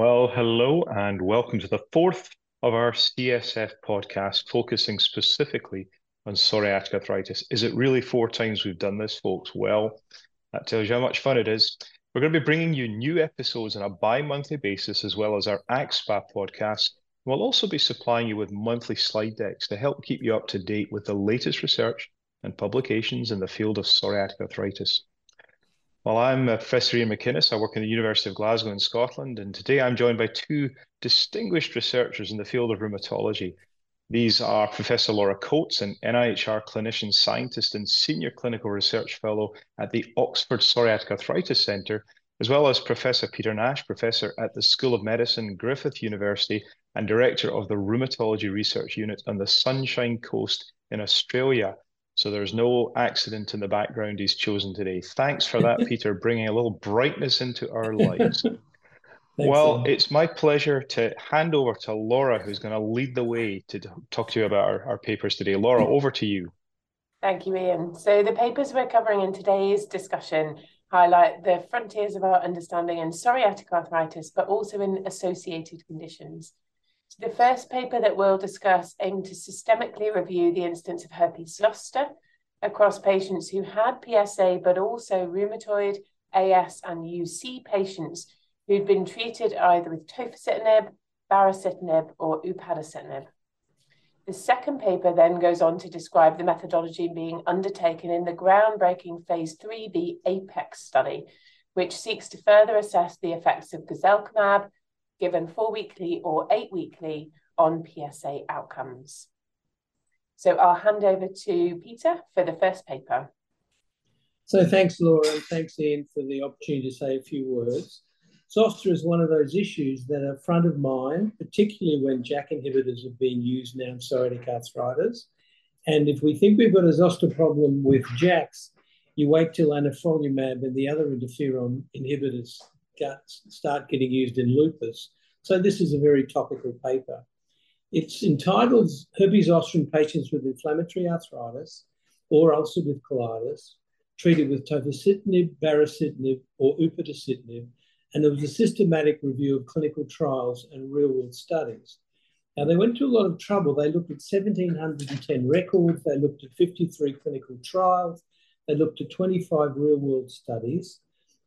Well, hello and welcome to the fourth of our CSF podcast, focusing specifically on psoriatic arthritis. Is it really four times we've done this, folks? Well, that tells you how much fun it is. We're going to be bringing you new episodes on a bi monthly basis, as well as our AxSpA podcast. We'll also be supplying you with monthly slide decks to help keep you up to date with the latest research and publications in the field of psoriatic arthritis. Well, I'm uh, Professor Iain McInnes. I work in the University of Glasgow in Scotland, and today I'm joined by two distinguished researchers in the field of rheumatology. These are Professor Laura Coates, an NIHR clinician scientist and senior clinical research fellow at the Oxford Psoriatic Arthritis Centre, as well as Professor Peter Nash, professor at the School of Medicine, Griffith University, and director of the Rheumatology Research Unit on the Sunshine Coast in Australia. So there's no accident in the background he's chosen today. Thanks for that, Peter, bringing a little brightness into our lives. well, it's my pleasure to hand over to Laura, who's going to lead the way to talk to you about our, our papers today. Laura, over to you. Thank you, Iain. So the papers we're covering in today's discussion highlight the frontiers of our understanding in psoriatic arthritis, but also in associated conditions. The first paper that we'll discuss aimed to systemically review the instance of herpes zoster across patients who had PSA, but also rheumatoid, AS, and UC patients who'd been treated either with tofacitinib, baricitinib, or upadacitinib. The second paper then goes on to describe the methodology being undertaken in the groundbreaking phase 3b APEX study, which seeks to further assess the effects of guselkumab given four weekly or eight weekly on PSA outcomes. So I'll hand over to Peter for the first paper. So thanks, Laura, and thanks, Ian, for the opportunity to say a few words. Zoster is one of those issues that are front of mind, particularly when JAK inhibitors have been used now in psoriatic arthritis. And if we think we've got a zoster problem with JAKs, you wait till anifrolumab and the other interferon inhibitors start getting used in lupus. So this is a very topical paper. It's entitled Herpes zoster in patients with inflammatory arthritis or ulcerative colitis treated with tofacitinib, baricitinib, or upadacitinib, and it was a systematic review of clinical trials and real-world studies. Now, they went to a lot of trouble. They looked at 1,710 records. They looked at 53 clinical trials. They looked at 25 real-world studies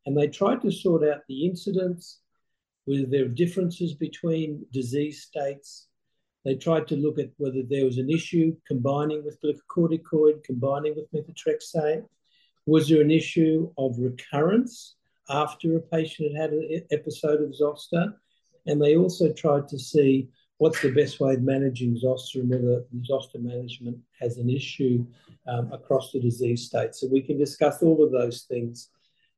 and they tried to sort out the incidence, whether there were differences between disease states. They tried to look at whether there was an issue combining with glucocorticoid, combining with methotrexate. Was there an issue of recurrence after a patient had had an episode of zoster? And they also tried to see what's the best way of managing zoster and whether zoster management has an issue um, across the disease state. So we can discuss all of those things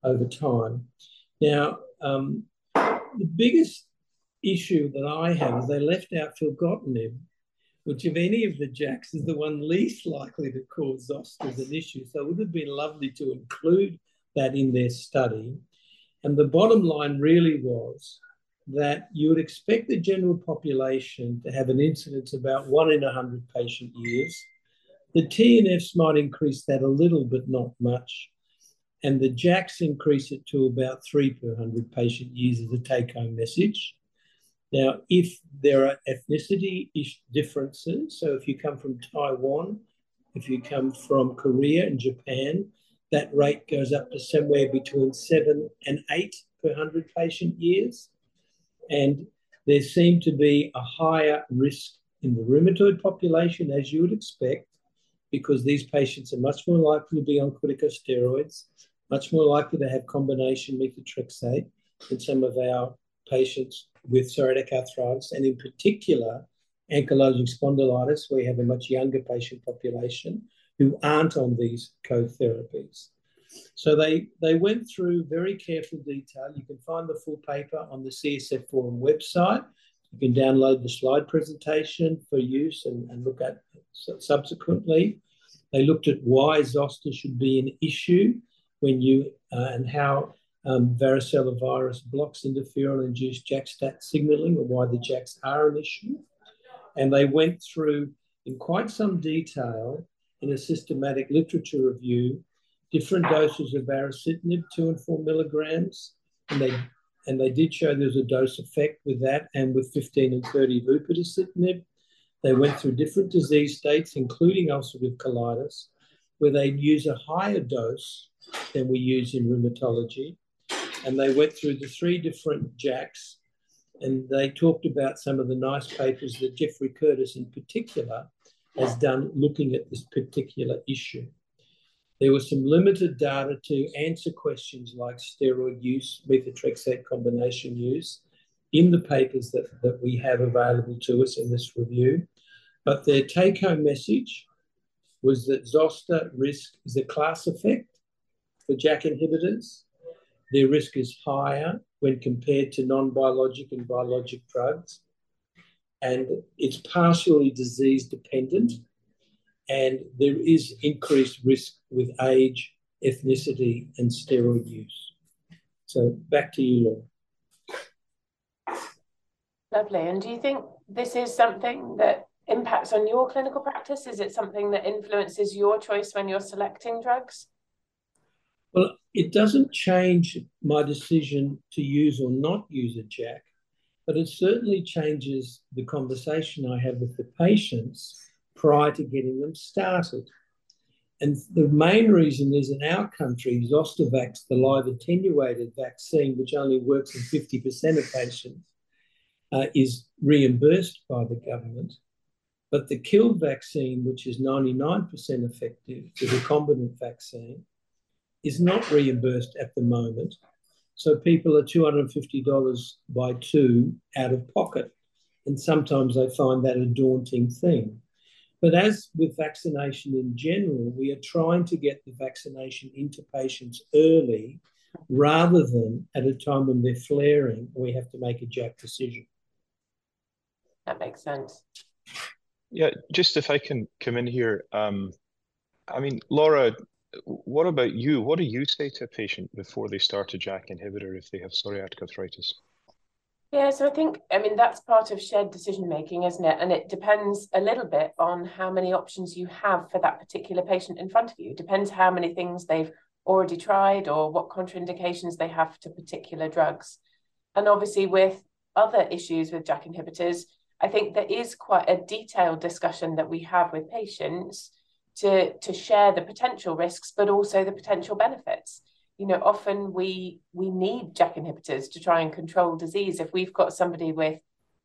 over time. Now, um, the biggest issue that I have is they left out filgotinib, which of any of the JAKs is the one least likely to cause zoster an issue. So it would have been lovely to include that in their study. And the bottom line really was that you would expect the general population to have an incidence about one in 100 patient years. The TNFs might increase that a little, but not much and the JAKs increase it to about three per 100 patient years as a take home message. Now, if there are ethnicity differences, so if you come from Taiwan, if you come from Korea and Japan, that rate goes up to somewhere between seven and eight per 100 patient years. And there seemed to be a higher risk in the rheumatoid population, as you would expect, because these patients are much more likely to be on corticosteroids much more likely to have combination methotrexate than some of our patients with psoriatic arthritis, and in particular, ankylosing spondylitis, where you have a much younger patient population who aren't on these co-therapies. So they, they went through very careful detail. You can find the full paper on the CSF Forum website. You can download the slide presentation for use and, and look at subsequently. They looked at why zoster should be an issue when you uh, and how um, varicella virus blocks interferon-induced JAK-STAT signaling or why the JAKs are an issue. And they went through in quite some detail in a systematic literature review different doses of baricitinib, two and four milligrams, and they and they did show there's a dose effect with that and with 15 and 30 upadacitinib. They went through different disease states, including ulcerative colitis, where they'd use a higher dose than we use in rheumatology. And they went through the three different JAKs and they talked about some of the nice papers that Jeffrey Curtis, in particular, has done looking at this particular issue. There was some limited data to answer questions like steroid use, methotrexate combination use in the papers that, that we have available to us in this review. But their take home message was that Zoster risk is a class effect for JAK inhibitors. Their risk is higher when compared to non biologic and biologic drugs. And it's partially disease dependent and there is increased risk with age, ethnicity, and steroid use. So back to you, Laura. Lovely. And do you think this is something that impacts on your clinical practice? Is it something that influences your choice when you're selecting drugs? Well, it doesn't change my decision to use or not use a JAK, but it certainly changes the conversation I have with the patients prior to getting them started. And the main reason is in our country, Zostavax, the live attenuated vaccine, which only works in 50% of patients, uh, is reimbursed by the government. But the killed vaccine, which is 99% effective, the recombinant vaccine, is not reimbursed at the moment. So people are $250 by two out of pocket. And sometimes they find that a daunting thing. But as with vaccination in general, we are trying to get the vaccination into patients early rather than at a time when they're flaring, we have to make a JAK decision. That makes sense. Yeah, just if I can come in here. Um, I mean, Laura, what about you? What do you say to a patient before they start a JAK inhibitor if they have psoriatic arthritis? Yeah, so I think, I mean, that's part of shared decision making, isn't it? And it depends a little bit on how many options you have for that particular patient in front of you. It depends how many things they've already tried or what contraindications they have to particular drugs. And obviously, with other issues with JAK inhibitors, I think there is quite a detailed discussion that we have with patients to, to share the potential risks, but also the potential benefits. You know often we we need JAK inhibitors to try and control disease. If we've got somebody with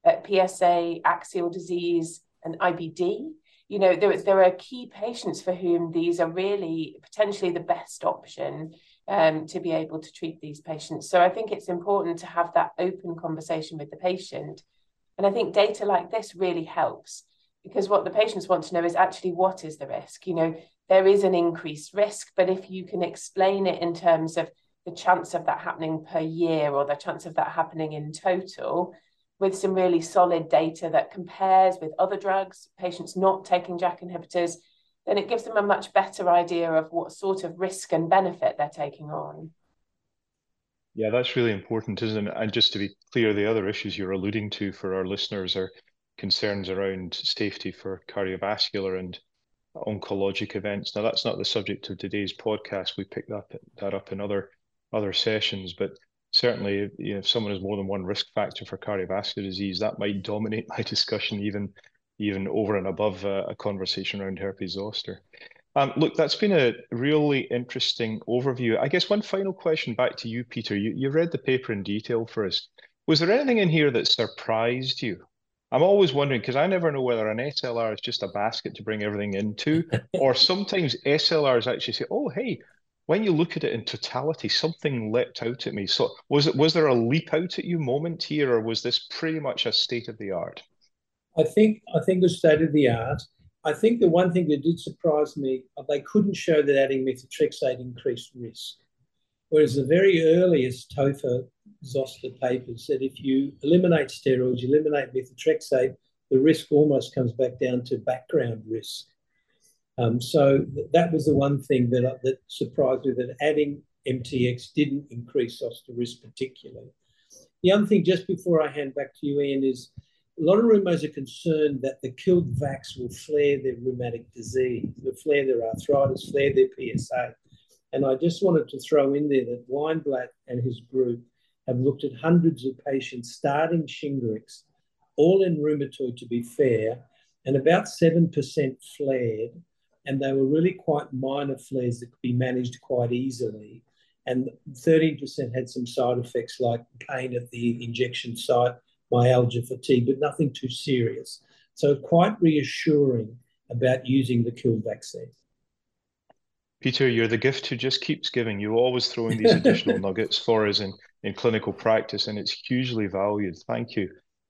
uh, PSA axial disease and IBD you know there, there are key patients for whom these are really potentially the best option um, to be able to treat these patients. So I think it's important to have that open conversation with the patient. And I think data like this really helps because what the patients want to know is actually what is the risk you know there is an increased risk. But if you can explain it in terms of the chance of that happening per year or the chance of that happening in total, with some really solid data that compares with other drugs, patients not taking JAK inhibitors, then it gives them a much better idea of what sort of risk and benefit they're taking on. Yeah, that's really important, isn't it? And just to be clear, the other issues you're alluding to for our listeners are concerns around safety for cardiovascular and oncologic events. Now, that's not the subject of today's podcast. We picked that, that up in other other sessions, but certainly, you know, if someone has more than one risk factor for cardiovascular disease, that might dominate my discussion, even even over and above uh, a conversation around herpes zoster. Um, look, that's been a really interesting overview. I guess one final question back to you, Peter. You, you read the paper in detail for us. Was there anything in here that surprised you? I'm always wondering because I never know whether an SLR is just a basket to bring everything into, or sometimes SLRs actually say, "Oh, hey, when you look at it in totality, something leapt out at me." So, was it was there a leap out at you moment here, or was this pretty much a state of the art? I think I think it was state of the art. I think the one thing that did surprise me, they couldn't show that adding methotrexate increased risk. Whereas the very earliest TOFA Zoster papers said if you eliminate steroids, you eliminate methotrexate, the risk almost comes back down to background risk. Um, so th- that was the one thing that, uh, that surprised me that adding MTX didn't increase Zoster risk particularly. The other thing, just before I hand back to you, Iain, is a lot of rheumos are concerned that the killed vax will flare their rheumatic disease, will flare their arthritis, flare their PSA. And I just wanted to throw in there that Weinblatt and his group have looked at hundreds of patients starting Shingrix, all in rheumatoid to be fair, and about 7% flared, and they were really quite minor flares that could be managed quite easily. And 13% had some side effects like pain at the injection site, myalgia, fatigue, but nothing too serious. So quite reassuring about using the kill vaccine. Peter, you're the gift who just keeps giving. You always throw in these additional nuggets for us in, in clinical practice, and it's hugely valued. Thank you.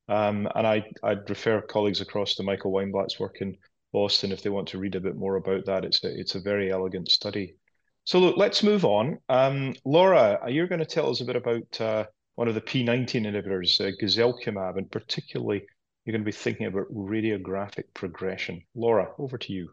Um, and I, I'd refer colleagues across to Michael Weinblatt's work in Boston if they want to read a bit more about that. It's a, it's a very elegant study. So look, let's move on. Um, Laura, you're going to tell us a bit about uh, one of the P19 inhibitors, uh, guselkumab, and particularly you're going to be thinking about radiographic progression. Laura, over to you.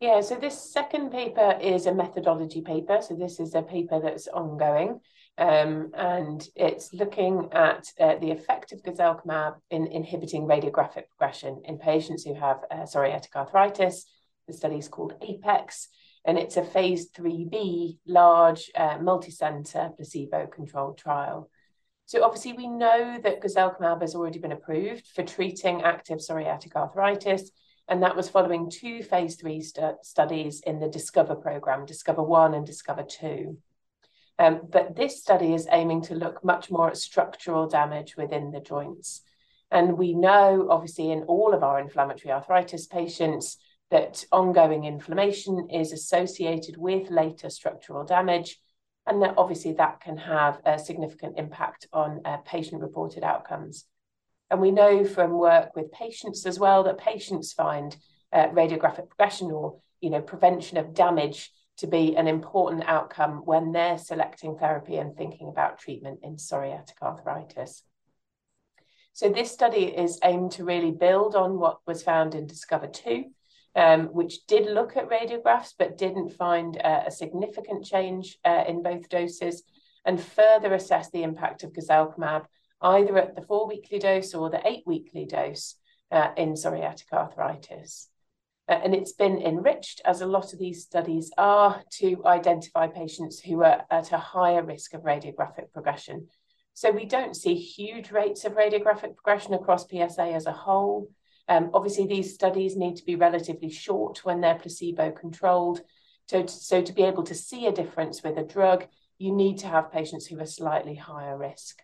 Yeah, so this second paper is a methodology paper. So this is a paper that's ongoing. Um, and it's looking at uh, the effect of guselkumab in inhibiting radiographic progression in patients who have uh, psoriatic arthritis. The study is called APEX, and it's a phase 3B large uh, multi-center placebo-controlled trial. So obviously we know that guselkumab has already been approved for treating active psoriatic arthritis, and that was following two phase three stu studies in the Discover program, Discover 1 and Discover 2. Um, but this study is aiming to look much more at structural damage within the joints. And we know, obviously, in all of our inflammatory arthritis patients, that ongoing inflammation is associated with later structural damage, and that obviously that can have a significant impact on uh, patient reported outcomes. And we know from work with patients as well that patients find uh, radiographic progression or you know prevention of damage to be an important outcome when they're selecting therapy and thinking about treatment in psoriatic arthritis. So this study is aimed to really build on what was found in Discover 2, um, which did look at radiographs but didn't find uh, a significant change uh, in both doses, and further assess the impact of guselkumab either at the four weekly dose or the eight weekly dose uh, in psoriatic arthritis. Uh, and it's been enriched, as a lot of these studies are, to identify patients who are at a higher risk of radiographic progression. So we don't see huge rates of radiographic progression across PSA as a whole. Um, obviously, these studies need to be relatively short when they're placebo controlled. So, so to be able to see a difference with a drug, you need to have patients who are slightly higher risk.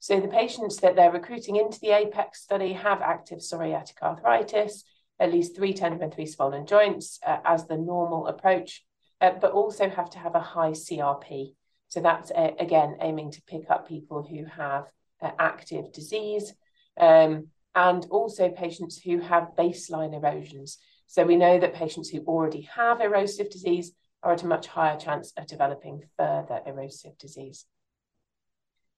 So the patients that they're recruiting into the APEX study have active psoriatic arthritis, at least three tender and three swollen joints uh, as the normal approach, uh, but also have to have a high CRP. So that's, uh, again, aiming to pick up people who have uh, active disease um, and also patients who have baseline erosions. So we know that patients who already have erosive disease are at a much higher chance of developing further erosive disease.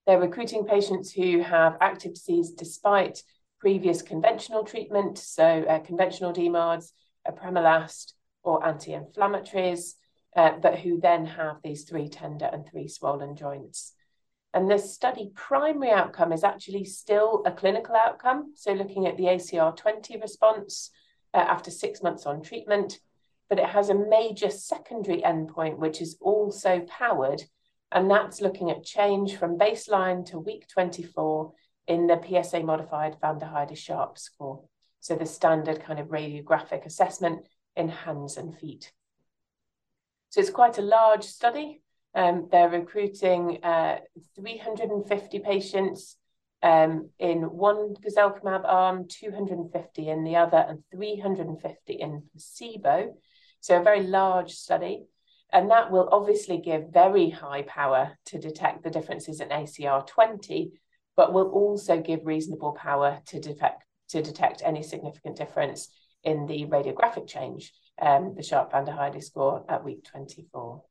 They're recruiting patients who have active disease despite previous conventional treatment, so uh, conventional DMARDs, apremilast, or anti-inflammatories, uh, but who then have these three tender and three swollen joints. And the study primary outcome is actually still a clinical outcome, so looking at the ACR 20 response uh, after six months on treatment, but it has a major secondary endpoint, which is also powered, and that's looking at change from baseline to week 24 in the PSA modified Van der Heijde Sharp score. So the standard kind of radiographic assessment in hands and feet. So it's quite a large study. Um, they're recruiting uh, 350 patients um, in one guselkumab arm, 250 in the other, and 350 in placebo. So a very large study. And that will obviously give very high power to detect the differences in ACR 20 but will also give reasonable power to detect, to detect any significant difference in the radiographic change, um, the Sharp Van der Heijde score at week 24.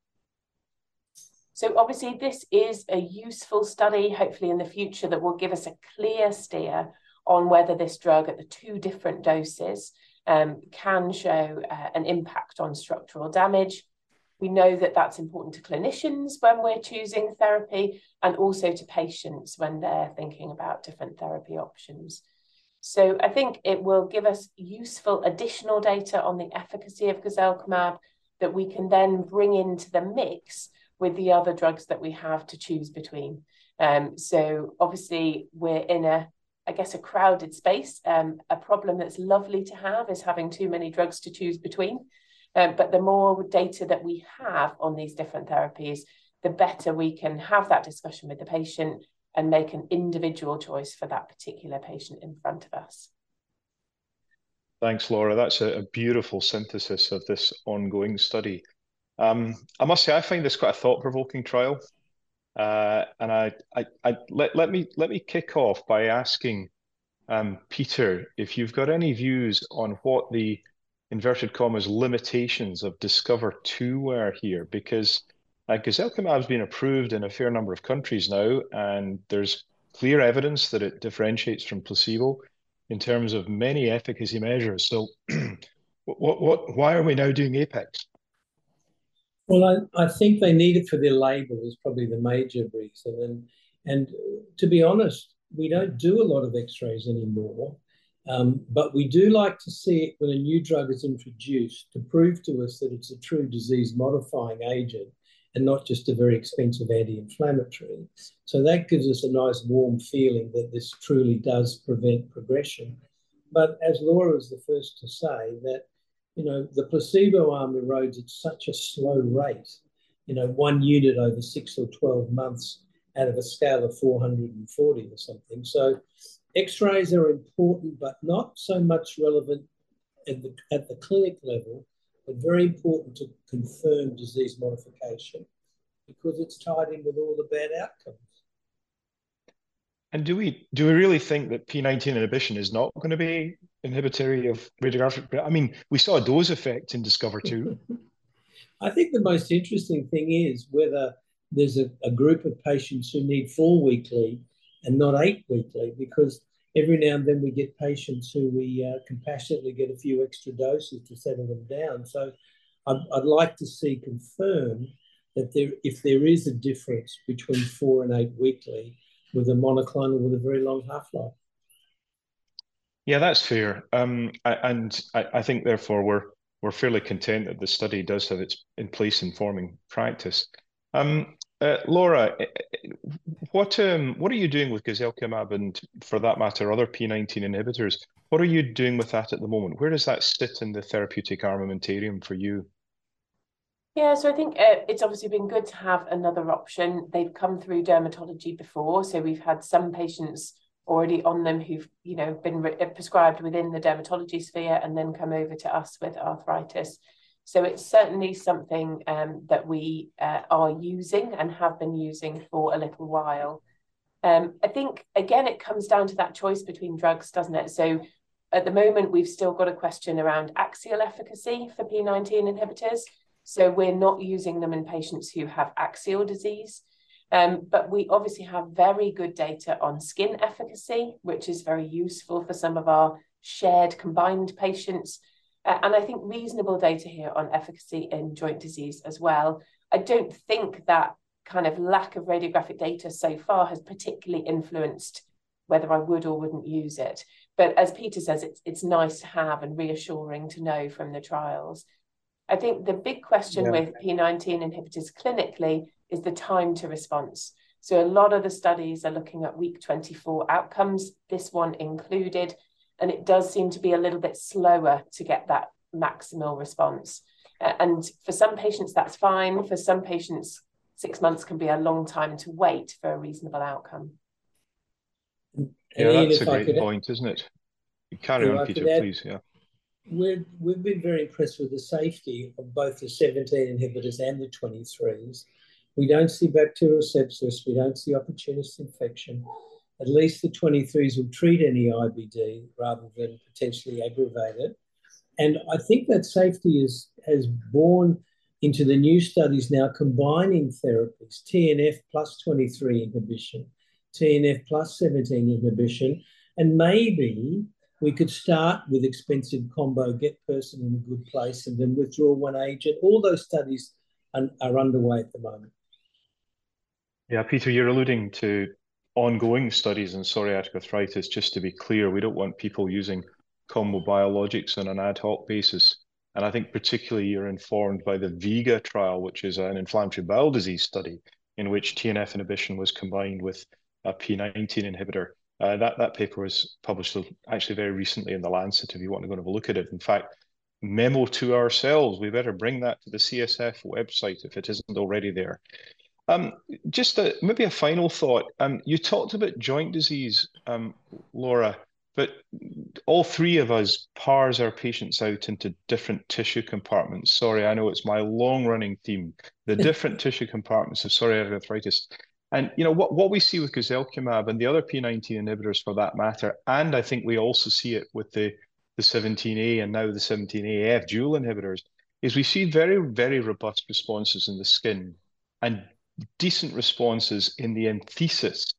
So obviously this is a useful study, hopefully in the future, that will give us a clear steer on whether this drug at the two different doses um, can show uh, an impact on structural damage we know that that's important to clinicians when we're choosing therapy and also to patients when they're thinking about different therapy options. So I think it will give us useful additional data on the efficacy of guselkumab that we can then bring into the mix with the other drugs that we have to choose between. Um, so obviously we're in a, I guess, a crowded space. Um, a problem that's lovely to have is having too many drugs to choose between. Um, but the more data that we have on these different therapies, the better we can have that discussion with the patient and make an individual choice for that particular patient in front of us. Thanks, Laura. That's a, a beautiful synthesis of this ongoing study. Um, I must say, I find this quite a thought-provoking trial, uh, and I, I, I, let let me let me kick off by asking um, Peter if you've got any views on what the inverted commas limitations of Discover Two were here, because uh, guselkumab has been approved in a fair number of countries now, and there's clear evidence that it differentiates from placebo in terms of many efficacy measures. So, what, what, why are we now doing APEX? Well, I, I think they need it for their label is probably the major reason. And, and to be honest, we don't do a lot of x-rays anymore. Um, but we do like to see it when a new drug is introduced to prove to us that it's a true disease modifying agent and not just a very expensive anti-inflammatory. So that gives us a nice warm feeling that this truly does prevent progression. But as Laura was the first to say, that you know the placebo arm erodes at such a slow rate, you know, one unit over six or twelve months out of a scale of 440 or something. So X-rays are important, but not so much relevant at the, at the clinic level but very important to confirm disease modification because it's tied in with all the bad outcomes. And do we do we really think that P19 inhibition is not going to be inhibitory of radiographic? I mean, we saw a dose effect in Discover 2. I think the most interesting thing is whether there's a, a group of patients who need four weekly and not eight weekly, because every now and then we get patients who we uh, compassionately get a few extra doses to settle them down. So I'd, I'd like to see confirmed that there, if there is a difference between four and eight weekly with a monoclonal with a very long half life. Yeah, that's fair. Um, and I, I, think therefore we're we're fairly content that the study does have its in place informing practice. Um, Laura, eh, eh, what um, what are you doing with guselkumab and, for that matter, other P19 inhibitors? What are you doing with that at the moment? Where does that sit in the therapeutic armamentarium for you? Yeah, so I think uh, it's obviously been good to have another option. They've come through dermatology before, so we've had some patients already on them who've you know been prescribed within the dermatology sphere and then come over to us with arthritis. So it's certainly something um, that we uh, are using and have been using for a little while. Um, I think, again, it comes down to that choice between drugs, doesn't it? So at the moment, we've still got a question around axial efficacy for P19 inhibitors. So we're not using them in patients who have axial disease. Um, but we obviously have very good data on skin efficacy, which is very useful for some of our shared combined patients uh, and I think reasonable data here on efficacy in joint disease as well. I don't think that kind of lack of radiographic data so far has particularly influenced whether I would or wouldn't use it. But as Peter says, it's, it's nice to have and reassuring to know from the trials. I think the big question yeah. with P19 inhibitors clinically is the time to response. So a lot of the studies are looking at week 24 outcomes, this one included, and it does seem to be a little bit slower to get that maximal response. And for some patients, that's fine. For some patients, six months can be a long time to wait for a reasonable outcome. Yeah, that's a great could, point, isn't it? Carry on, Peter, add, please. Yeah. We're, we've been very impressed with the safety of both the 17 inhibitors and the 23s. We don't see bacterial sepsis, we don't see opportunist infection, at least the 23s will treat any IBD rather than potentially aggravate it. And I think that safety is, has borne into the new studies now combining therapies, TNF plus 23 inhibition, TNF plus 17 inhibition, and maybe we could start with expensive combo, get person in a good place, and then withdraw one agent. All those studies are, are underway at the moment. Yeah, Peter, you're alluding to ongoing studies in psoriatic arthritis, just to be clear, we don't want people using combo biologics on an ad hoc basis. And I think particularly you're informed by the VEGA trial, which is an inflammatory bowel disease study, in which TNF inhibition was combined with a P19 inhibitor. Uh, that, that paper was published actually very recently in The Lancet, if you want to go and have a look at it. In fact, memo to ourselves, we better bring that to the CSF website if it isn't already there. Um, just a, maybe a final thought. Um, you talked about joint disease, um, Laura, but all three of us parse our patients out into different tissue compartments. Sorry, I know it's my long-running theme, the different tissue compartments of psoriatic arthritis. And you know what, what we see with guselkumab and the other P19 inhibitors for that matter, and I think we also see it with the, the 17A and now the 17AF dual inhibitors, is we see very, very robust responses in the skin and decent responses in the enthesis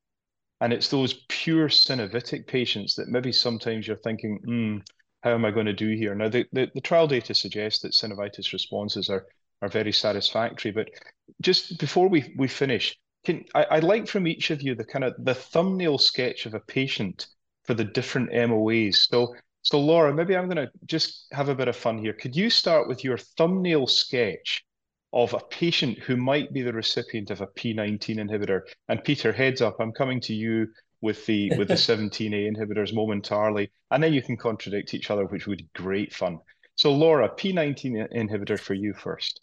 and it's those pure synovitic patients that maybe sometimes you're thinking, hmm, how am I going to do here? Now, the, the, the trial data suggests that synovitis responses are, are very satisfactory. But just before we, we finish, can I, I'd like from each of you the kind of the thumbnail sketch of a patient for the different MOAs. So, so Laura, maybe I'm going to just have a bit of fun here. Could you start with your thumbnail sketch of a patient who might be the recipient of a P19 inhibitor. And Peter, heads up, I'm coming to you with the with the 17A inhibitors momentarily, and then you can contradict each other, which would be great fun. So Laura, P19 inhibitor for you first.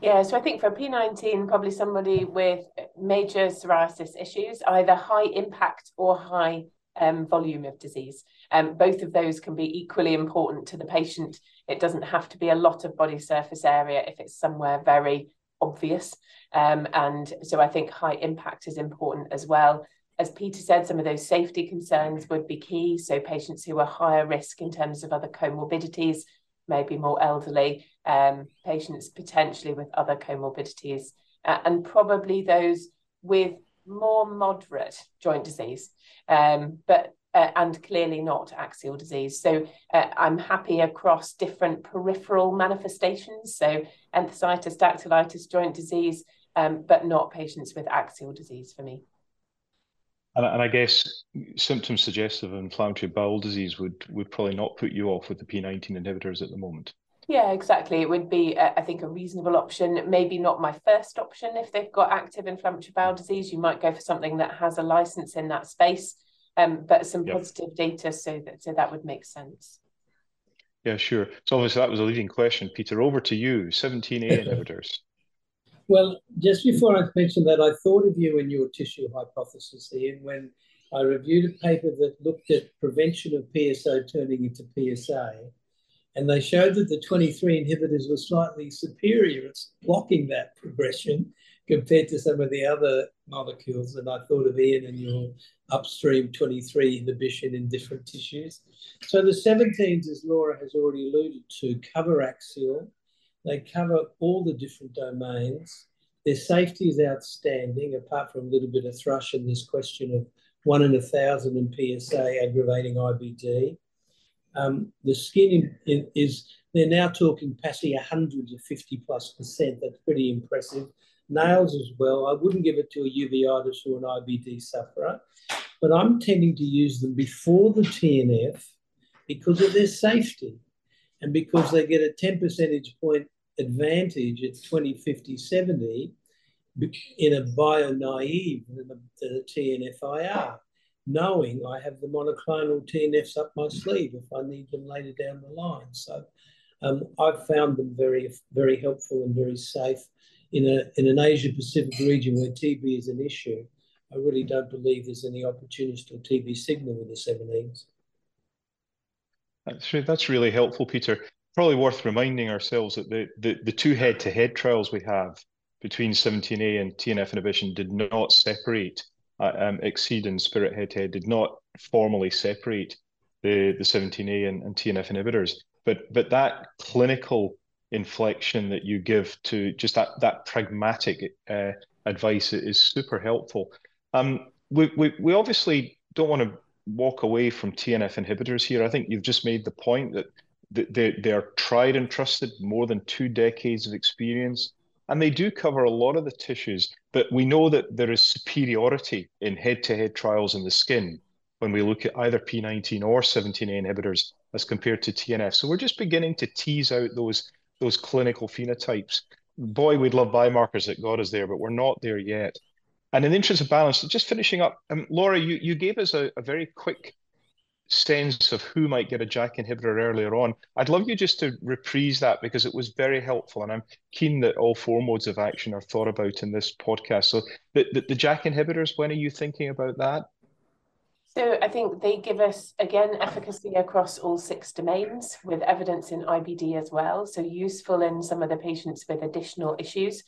Yeah, so I think for P19, probably somebody with major psoriasis issues, either high impact or high um, volume of disease. Um, both of those can be equally important to the patient. It doesn't have to be a lot of body surface area if it's somewhere very obvious. Um, and so I think high impact is important as well. As Peter said, some of those safety concerns would be key. So patients who are higher risk in terms of other comorbidities, maybe more elderly, um, patients potentially with other comorbidities, uh, and probably those with more moderate joint disease. Um, but uh, and clearly not axial disease. So uh, I'm happy across different peripheral manifestations, so enthesitis, dactylitis, joint disease, um, but not patients with axial disease for me. And, and, I guess symptoms suggestive of inflammatory bowel disease would would probably not put you off with the P19 inhibitors at the moment. Yeah, exactly. It would be, uh, I think, a reasonable option. Maybe not my first option if they've got active inflammatory bowel disease. You might go for something that has a license in that space um, but some yep. positive data so that so that would make sense. Yeah, sure. So obviously that was a leading question, Peter. Over to you. 17A inhibitors. Well, just before I mentioned that, I thought of you and your tissue hypothesis, Iain, when I reviewed a paper that looked at prevention of PSO turning into PSA, and they showed that the 23 inhibitors were slightly superior at blocking that progression compared to some of the other molecules. And I thought of Iain and your upstream 23 inhibition in different tissues. So the 17s, as Laura has already alluded to, cover axial. They cover all the different domains. Their safety is outstanding, apart from a little bit of thrush and this question of one in a thousand in PSA aggravating IBD. Um, the skin in, in, is, they're now talking PASI 100 to 50 plus percent. That's pretty impressive nails as well. I wouldn't give it to a uveitis or an IBD sufferer, but I'm tending to use them before the TNF because of their safety and because they get a 10 percentage point advantage at 20, 50, 70 in a bio-naive than the TNF-IR, knowing I have the monoclonal TNFs up my sleeve if I need them later down the line. So um, I've found them very, very helpful and very safe in, a, in an Asia Pacific region where TB is an issue, I really don't believe there's any opportunist or TB signal with the 17s. That's, that's really helpful, Peter. Probably worth reminding ourselves that the, the, the two head to head trials we have between 17A and TNF inhibition did not separate, uh, um, Exceed Spirit head to head did not formally separate the, the 17A and, and TNF inhibitors. But, but that clinical inflection that you give to just that that pragmatic uh, advice is super helpful. Um, we, we we obviously don't want to walk away from TNF inhibitors here. I think you've just made the point that they they are tried and trusted, more than two decades of experience, and they do cover a lot of the tissues. But we know that there is superiority in head-to-head trials in the skin when we look at either P19 or 17A inhibitors as compared to TNF. So we're just beginning to tease out those those clinical phenotypes. boy, we'd love biomarkers that got us there, but we're not there yet. And in the interest of balance, just finishing up, um, Laura, you, you gave us a, a very quick sense of who might get a JAK inhibitor earlier on. I'd love you just to reprise that because it was very helpful, and I'm keen that all four modes of action are thought about in this podcast. So the, the, the JAK inhibitors, when are you thinking about that? So I think they give us, again, efficacy across all six domains with evidence in IBD as well. So useful in some of the patients with additional issues.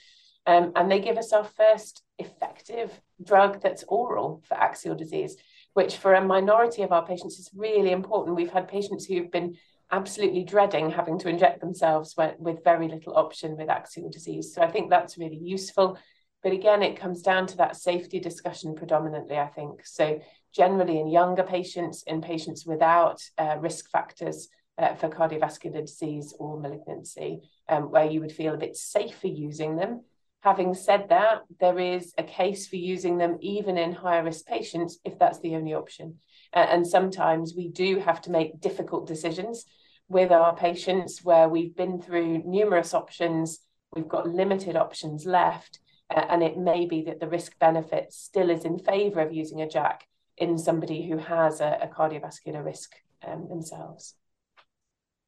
Um, and they give us our first effective drug that's oral for axial disease, which for a minority of our patients is really important. We've had patients who've been absolutely dreading having to inject themselves with very little option with axial disease. So I think that's really useful. But again, it comes down to that safety discussion predominantly, I think. So generally in younger patients, in patients without uh, risk factors uh, for cardiovascular disease or malignancy, um, where you would feel a bit safer using them, Having said that, there is a case for using them even in higher risk patients if that's the only option. Uh, and sometimes we do have to make difficult decisions with our patients where we've been through numerous options, we've got limited options left, uh, and it may be that the risk benefit still is in favor of using a JAK in somebody who has a, a cardiovascular risk um, themselves.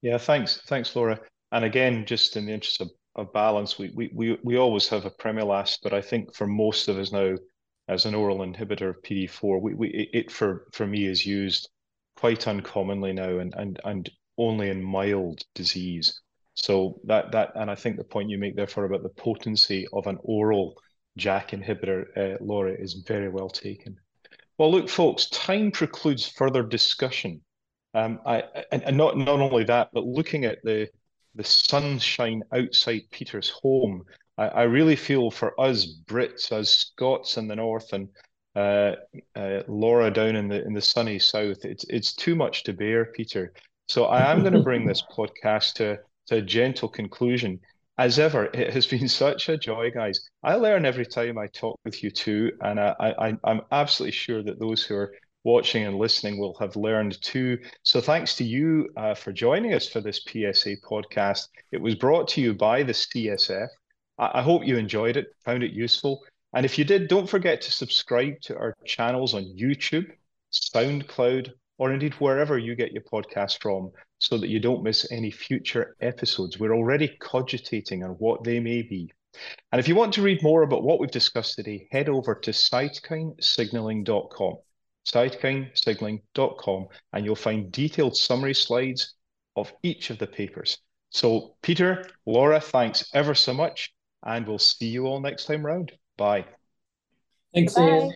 Yeah, thanks. Thanks, Laura. And again, just in the interest of of balance. We, we, we, we always have a Apremilast, but I think for most of us now, as an oral inhibitor of PD4, we, we, it for, for me is used quite uncommonly now and, and, and only in mild disease. So that, that, and I think the point you make therefore about the potency of an oral JAK inhibitor, uh, Laura, is very well taken. Well, look, folks, time precludes further discussion. Um, I, and, and not, not only that, but looking at the, the sunshine outside Peter's home. I, I really feel for us Brits, as Scots in the north, and uh, uh, Laura down in the in the sunny south. It's it's too much to bear, Peter. So I am going to bring this podcast to, to a gentle conclusion. As ever, it has been such a joy, guys. I learn every time I talk with you too, and I, I I'm absolutely sure that those who are watching and listening will have learned too. So thanks to you uh, for joining us for this PSA podcast. It was brought to you by the CSF. I, I hope you enjoyed it, found it useful. And if you did, don't forget to subscribe to our channels on YouTube, SoundCloud, or indeed wherever you get your podcast from so that you don't miss any future episodes. We're already cogitating on what they may be. And if you want to read more about what we've discussed today, head over to cytokinesignaling.com cytokinesignaling.com, and you'll find detailed summary slides of each of the papers. So, Peter, Laura, thanks ever so much, and we'll see you all next time round. Bye. Thanks, Iain.